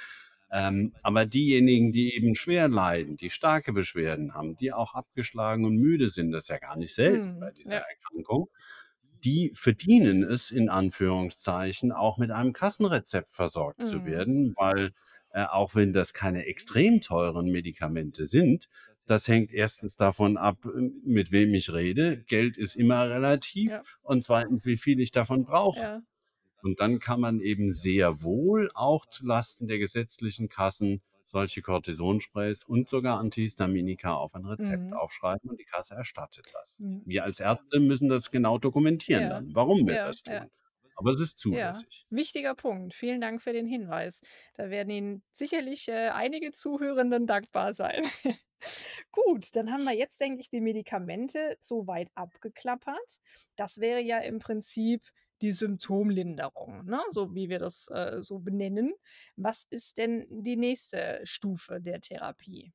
Ähm, aber diejenigen, die eben schwer leiden, die starke Beschwerden haben, die auch abgeschlagen und müde sind, das ist ja gar nicht selten bei Mhm. dieser Ja. Erkrankung, die verdienen es in Anführungszeichen auch mit einem Kassenrezept versorgt zu Mhm. werden, weil, äh, auch wenn das keine extrem teuren Medikamente sind, das hängt 1. davon ab, ähm, mit wem ich rede. Geld ist immer relativ Ja. und 2., wie viel ich davon brauche. Ja. Und dann kann man eben sehr wohl auch zu Lasten der gesetzlichen Kassen solche Cortisonsprays und sogar Antihistaminika auf ein Rezept Mhm. aufschreiben und die Kasse erstattet das. Mhm. Wir als Ärzte müssen das genau dokumentieren Ja. dann, warum wir Ja, das ja. tun. Aber es ist Ja, zulässig. wichtiger Punkt. Vielen Dank für den Hinweis. Da werden Ihnen sicherlich, äh, einige Zuhörenden dankbar sein. [LAUGHS] Gut, dann haben wir jetzt, denke ich, die Medikamente so weit abgeklappert. Das wäre ja im Prinzip die Symptomlinderung, ne, so wie wir das, äh, so benennen. Was ist denn die nächste Stufe der Therapie?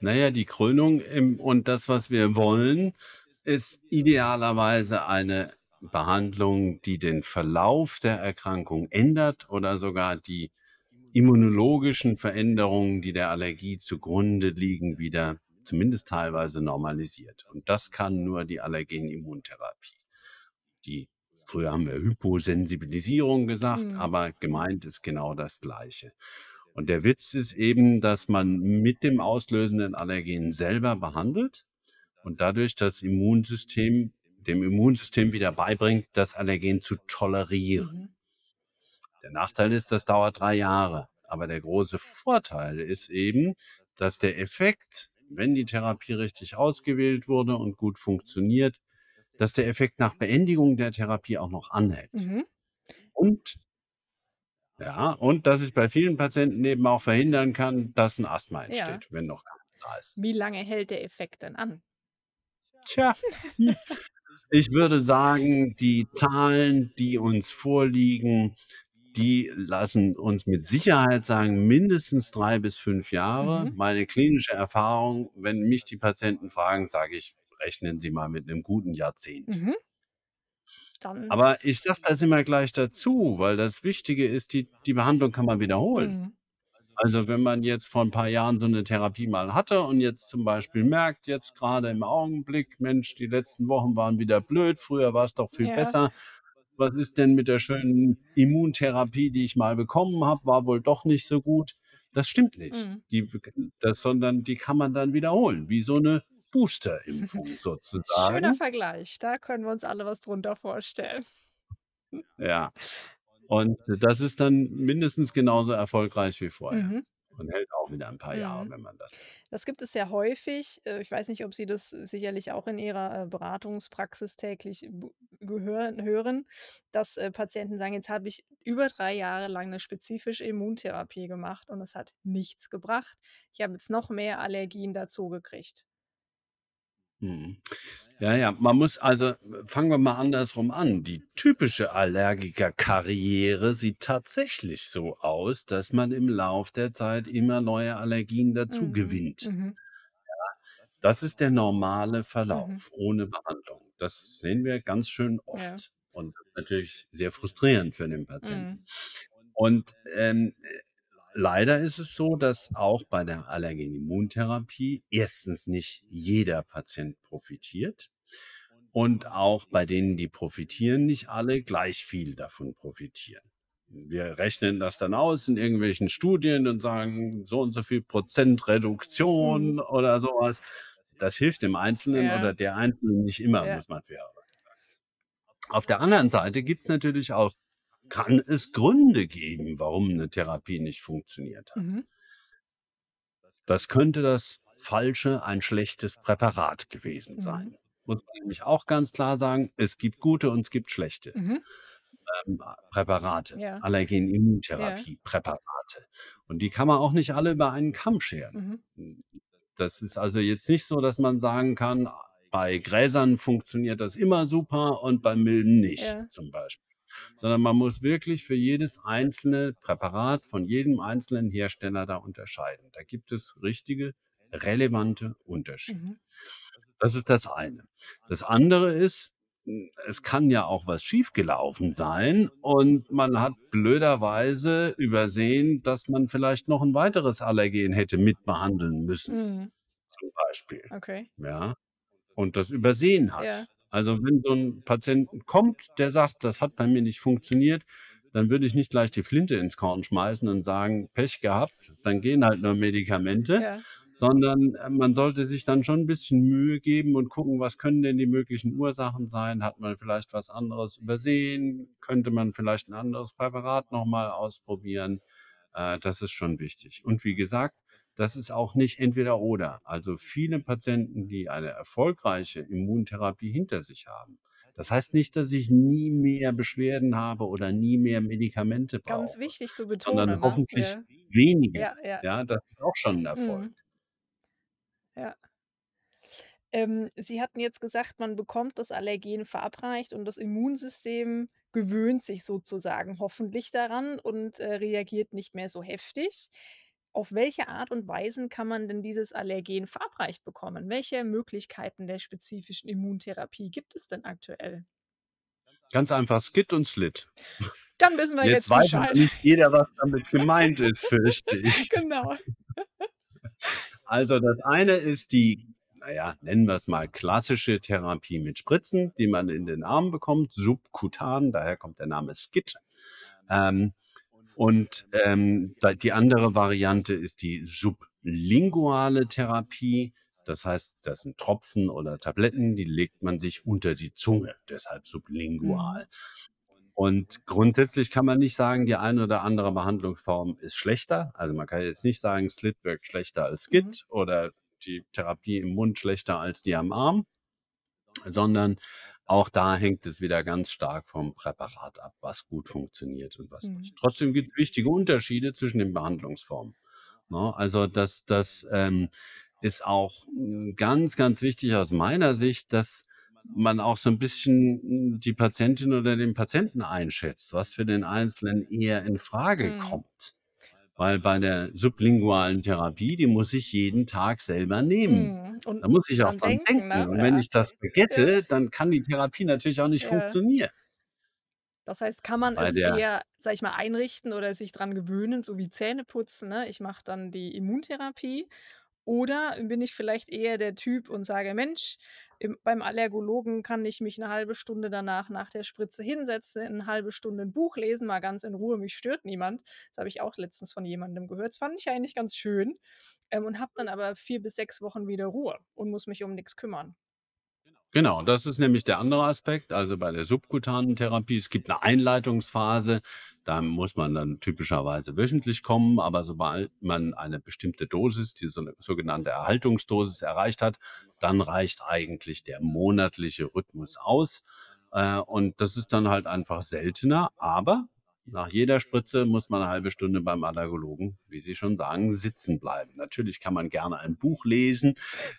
Na ja, die Krönung im und das, was wir wollen, ist idealerweise eine Behandlung, die den Verlauf der Erkrankung ändert oder sogar die immunologischen Veränderungen, die der Allergie zugrunde liegen, wieder zumindest teilweise normalisiert. Und das kann nur die Allergenimmuntherapie. Die früher haben wir Hyposensibilisierung gesagt, Mhm. aber gemeint ist genau das Gleiche. Und der Witz ist eben, dass man mit dem auslösenden Allergen selber behandelt und dadurch das Immunsystem dem Immunsystem wieder beibringt, das Allergen zu tolerieren. Mhm. Der Nachteil ist, das dauert 3 Jahre. Aber der große Vorteil ist eben, dass der Effekt, wenn die Therapie richtig ausgewählt wurde und gut funktioniert, dass der Effekt nach Beendigung der Therapie auch noch anhält. Mhm. Und ja, und dass ich bei vielen Patienten eben auch verhindern kann, dass 'n Asthma Ja. entsteht, wenn noch keiner da ist. Wie lange hält der Effekt denn an? Tja, hm, ich würde sagen, die Zahlen, die uns vorliegen, die lassen uns mit Sicherheit sagen, mindestens 3 bis 5 Jahre. Mhm. Meine klinische Erfahrung, wenn mich die Patienten fragen, sage ich: „Rechnen Sie mal mit 'nem guten Jahrzehnt.“ Mhm. Dann Aber ich sage das immer gleich dazu, weil das Wichtige ist, die die Behandlung kann man wiederholen. Mhm. Also, wenn man jetzt vor 'n paar Jahren so 'ne Therapie mal hatte und jetzt zum Beispiel merkt, jetzt grade im Augenblick: „Mensch, die letzten Wochen waren wieder blöd, früher war's doch viel Ja. besser. Was ist denn mit der schönen Immuntherapie, die ich mal bekommen habe, war wohl doch nicht so gut.“ Das stimmt nicht. Mhm. Die das sondern die kann man dann wiederholen, wie so 'ne Boosterimpfung Schöner sozusagen. Vergleich. Da können wir uns alle was drunter vorstellen. Ja. Und das ist dann mindestens genauso erfolgreich wie vorher Mhm. und hält auch wieder 'n paar Jahre, Mhm. wenn man das Das gibt es sehr häufig. Äh, ich weiß nicht, ob Sie das sicherlich auch in Ihrer, äh, Beratungspraxis täglich gehören hören, dass, äh, Patienten sagen: „Jetzt habe ich über 3 Jahre lang 'ne spezifische Immuntherapie gemacht und es hat nichts gebracht. Ich habe jetzt noch mehr Allergien dazugekriegt.“ Mhm. Ja, ja, man muss also fangen wir mal andersrum an. Die typische Allergikerkarriere sieht tatsächlich so aus, dass man im Lauf der Zeit immer neue Allergien dazu Mhm. gewinnt. Mhm. das ist der normale Mhm. Verlauf ohne Behandlung. Das sehen wir ganz schön Ja. oft und natürlich sehr frustrierend für den Patienten. Mhm. Und, ähm, äh, leider ist es so, dass auch bei der Allergenimmuntherapie 1. nicht jeder Patient profitiert und auch bei denen, die profitieren, nicht alle gleich viel davon profitieren. Wir rechnen das dann aus in irgendwelchen Studien und sagen, so und so viel Prozent Mhm. Reduktion oder so was. Das hilft dem Einzelnen Ja. oder der Einzelnen nicht immer, Ja. muss man fairerweise sagen. Auf der anderen Seite gibt's natürlich auch kann es Gründe geben, warum 'ne Therapie nicht funktioniert hat. Mhm. Das könnte das falsche, ein schlechtes Präparat gewesen Mhm. sein. Muss man nämlich auch ganz klar sagen, es gibt gute und es gibt schlechte, Mhm. ähm, Präparate, Ja. Ja. Allergenimmuntherapie-Präparate. Und die kann man auch nicht alle über einen Kamm scheren. Mhm. Hm, das ist also jetzt nicht so, dass man sagen kann, bei Gräsern funktioniert das immer super und bei Milben nicht, Ja. zum Beispiel. Sondern man muss wirklich für jedes einzelne Präparat von jedem einzelnen Hersteller da unterscheiden. Da gibt es richtige, relevante Unterschiede. Mhm. Das ist das eine. Das andere ist, es kann ja auch was schiefgelaufen sein und man hat blöderweise übersehen, dass man vielleicht noch 'n weiteres Allergen hätte mitbehandeln müssen, Mhm. zum Beispiel, Okay. ja, und das übersehen hat. Ja. Also, wenn so 'n Patient kommt, der sagt: „Das hat bei mir nicht funktioniert“, dann würde ich nicht gleich die Flinte ins Korn schmeißen und sagen: „Pech gehabt, dann gehen halt nur Medikamente“, Ja. sondern, äh, man sollte sich dann schon 'n bisschen Mühe geben und gucken, was können denn die möglichen Ursachen sein? Hat man vielleicht was anderes übersehen? Könnte man vielleicht 'n anderes Präparat noch mal ausprobieren? Äh, das ist schon wichtig. Und wie gesagt, das ist auch nicht entweder oder. Also, viele Patienten, die eine erfolgreiche Immuntherapie hinter sich haben das heißt nicht, dass ich nie mehr Beschwerden habe oder nie mehr Medikamente Ganz brauche, wichtig zu sondern betonen, ne? hoffentlich Ja. weniger. Ja, ja. Ja, das ist auch schon 'n Erfolg. Mhm. Ja. Ähm, Sie hatten jetzt gesagt, man bekommt das Allergen verabreicht und das Immunsystem gewöhnt sich sozusagen hoffentlich daran und, äh, reagiert nicht mehr so heftig. Auf welche Art und Weisen kann man denn dieses Allergen verabreicht bekommen? Welche Möglichkeiten der spezifischen Immuntherapie gibt es denn aktuell? Ganz einfach Skit und Slit. Dann wissen wir Jetzt jetzt weiß Bescheid. nicht jeder, was damit [LAUGHS] gemeint ist, fürchte ich. Genau. Also, das eine ist die, na ja, nennen wir's mal klassische Therapie mit Spritzen, die man in den Arm bekommt, subkutan, daher kommt der Name Skit. Ähm, und, ähm, die andere Variante ist die sublinguale Therapie. Das heißt, das sind Tropfen oder Tabletten, die legt man sich unter die Zunge, deshalb Mhm. sublingual. Und grundsätzlich kann man nicht sagen, die eine oder andere Behandlungsform ist schlechter. Also, man kann jetzt nicht sagen, Slit wirkt schlechter als Mhm. Skit oder die Therapie im Mund schlechter als die am Arm, sondern auch da hängt es wieder ganz stark vom Präparat ab, was gut funktioniert und was nicht. Mhm. Trotzdem gibt's wichtige Unterschiede zwischen den Behandlungsformen, ne? Also, das das, ähm, ist auch, hm, ganz, ganz wichtig aus meiner Sicht, dass man auch so 'n bisschen, hm, die Patientin oder den Patienten einschätzt, was für den Einzelnen eher in Frage Mhm. kommt. Weil bei der sublingualen Therapie, die muss ich jeden Tag selber nehmen. Mhm. Und Da muss ich auch dran dran denken, denken. ne? Und wenn Ja. ich das vergesse, dann kann die Therapie natürlich auch nicht Ja. funktionieren. Das heißt, kann man Bei es der eher, sage ich mal, einrichten oder sich dran gewöhnen, so wie Zähneputzen, ne? Ich mache dann die Immuntherapie. Oder bin ich vielleicht eher der Typ und sage: „Mensch, im beim Allergologen kann ich mich 'ne 1/2 Stunde danach nach der Spritze hinsetzen, 'ne 1/2 Stunde 'n Buch lesen, mal ganz in Ruhe, mich stört niemand.“ Das habe ich auch letztens von jemandem gehört. Das fand ich eigentlich ganz schön, ähm, und habe dann aber 4 bis 6 Wochen wieder Ruhe und muss mich um nix kümmern. Genau, das ist nämlich der andere Aspekt. Also, bei der subkutanen Therapie, es gibt 'ne Einleitungsphase, da muss man dann typischerweise wöchentlich kommen, aber sobald man eine bestimmte Dosis, die so sogenannte Erhaltungsdosis erreicht hat, dann reicht eigentlich der monatliche Rhythmus aus. Äh, und das ist dann halt einfach seltener, aber nach jeder Spritze muss man 'ne 1/2 Stunde beim Allergologen, wie Sie schon sagen, sitzen bleiben. Natürlich kann man gerne ein Buch lesen,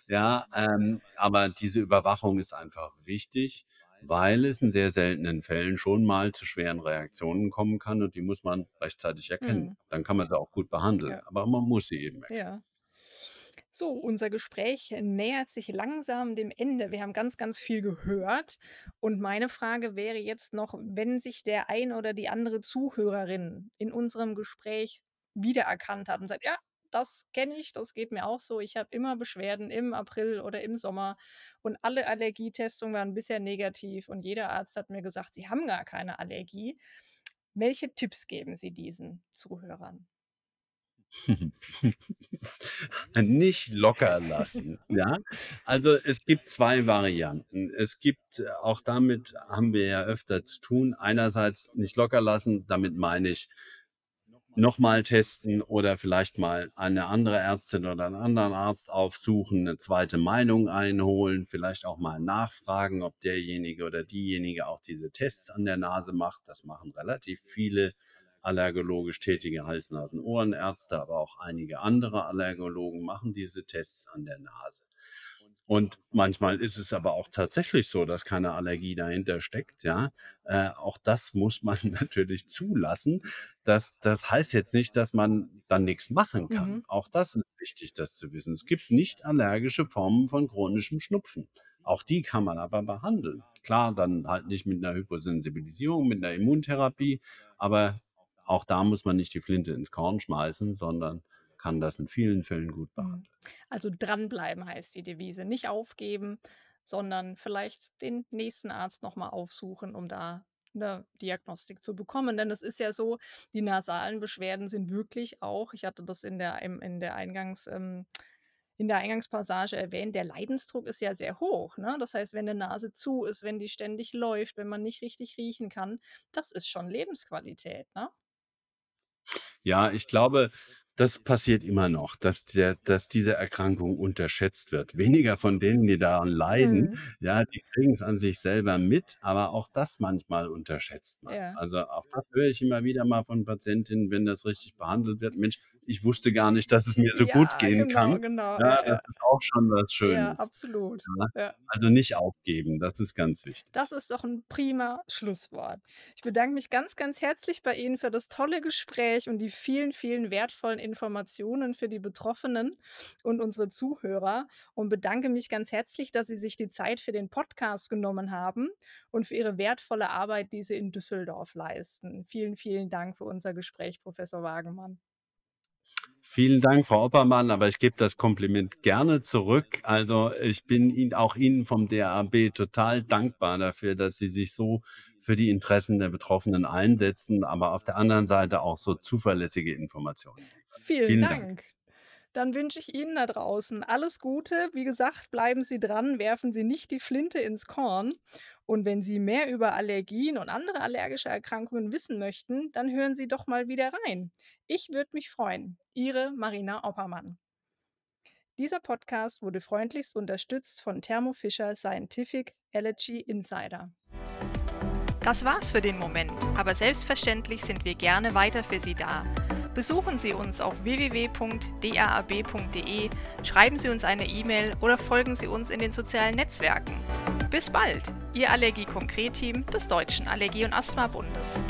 ja, ähm, aber diese Überwachung ist einfach wichtig, weil es in sehr seltenen Fällen schon mal zu schweren Reaktionen kommen kann und die muss man rechtzeitig erkennen. Mhm. Dann kann man sie auch gut behandeln, Ja. aber man muss sie eben erkennen. Ja. So, unser Gespräch nähert sich langsam dem Ende. Wir haben ganz, ganz viel gehört und meine Frage wäre jetzt noch, wenn sich der ein oder die andere Zuhörerin in unserem Gespräch wiedererkannt hat und sagt: „Ja, das kenne ich, das geht mir auch so. Ich habe immer Beschwerden im April oder im Sommer und alle Allergietestungen waren bisher negativ und jeder Arzt hat mir gesagt, Sie haben gar keine Allergie.“ Welche Tipps geben Sie diesen Zuhörern? [LAUGHS] Nicht locker lassen, ja? Also, es gibt 2 Varianten. Es gibt auch damit haben wir ja öfter zu tun. Einerseits nicht locker lassen, damit meine ich noch mal testen oder vielleicht mal eine andere Ärztin oder 'n anderen Arzt aufsuchen, 'ne 2. Meinung einholen, vielleicht auch mal nachfragen, ob derjenige oder diejenige auch diese Tests an der Nase macht. Das machen relativ viele allergologisch tätige Hals-Nasen-Ohrenärzte, aber auch einige andere Allergologen machen diese Tests an der Nase. Und manchmal ist es aber auch tatsächlich so, dass keine Allergie dahinter steckt, ja? Äh, auch das muss man [LAUGHS] natürlich zulassen. Das das heißt jetzt nicht, dass man dann nix machen kann. Mhm. Auch das ist wichtig, das zu wissen. Es gibt nicht allergische Formen von chronischem Schnupfen. Auch die kann man aber behandeln. Klar, dann halt nicht mit 'ner Hyposensibilisierung, mit 'ner Immuntherapie, aber auch da muss man nicht die Flinte ins Korn schmeißen, sondern kann das in vielen Fällen gut Mhm. behandeln. Also, dranbleiben heißt die Devise. Nicht aufgeben, sondern vielleicht den nächsten Arzt noch mal aufsuchen, um da 'ne Diagnostik zu bekommen. Denn es ist ja so, die nasalen Beschwerden sind wirklich auch ich hatte das in der in der Eingangs ähm, in der Eingangspassage erwähnt, der Leidensdruck ist ja sehr hoch, ne? Das heißt, wenn 'ne Nase zu ist, wenn die ständig läuft, wenn man nicht richtig riechen kann, das ist schon Lebensqualität, ne? Ja, ich glaube, das passiert immer noch, dass der dass diese Erkrankung unterschätzt wird. Weniger von denen, die daran leiden, Mhm. ja, die kriegen's an sich selber mit, aber auch das manchmal unterschätzt man. Ja. Also, auch das höre ich immer wieder mal von Patientinnen, wenn das richtig behandelt wird: „Mensch, ich wusste gar nicht, dass es mir so gut Ja, gehen genau, kann. genau. Ja, Ja, das ja. ist auch schon was Ja, Schönes. absolut. Ja, Ja. also nicht aufgeben, das ist ganz wichtig. Das ist doch 'n prima Schlusswort. Ich bedanke mich ganz, ganz herzlich bei Ihnen für das tolle Gespräch und die vielen, vielen wertvollen Informationen für die Betroffenen und unsere Zuhörer und bedanke mich ganz herzlich, dass Sie sich die Zeit für den Podcast genommen haben und für Ihre wertvolle Arbeit, die Sie in Düsseldorf leisten. Vielen, vielen Dank für unser Gespräch, Professor Wagemann. Vielen Dank, Frau Oppermann, aber ich gebe das Kompliment gerne zurück. Also, ich bin Ihnen auch Ihnen vom DAAB total dankbar dafür, dass Sie sich so für die Interessen der Betroffenen einsetzen, aber auf der anderen Seite auch so zuverlässige Informationen. Vielen Vielen Dank. Dank. Dann wünsche ich Ihnen da draußen alles Gute. Wie gesagt, bleiben Sie dran, werfen Sie nicht die Flinte ins Korn. Und wenn Sie mehr über Allergien und andere allergische Erkrankungen wissen möchten, dann hören Sie doch mal wieder rein. Ich würde mich freuen. Ihre Marina Oppermann. Dieser Podcast wurde freundlichst unterstützt von Thermo Fisher Scientific Allergy Insider. Das war's für den Moment, aber selbstverständlich sind wir gerne weiter für Sie da. Besuchen Sie uns auf www.daab.de, schreiben Sie uns eine E-Mail oder folgen Sie uns in den sozialen Netzwerken. Bis bald, Ihr Allergie-Konkret-Team des Deutschen Allergie- und Asthma-Bundes.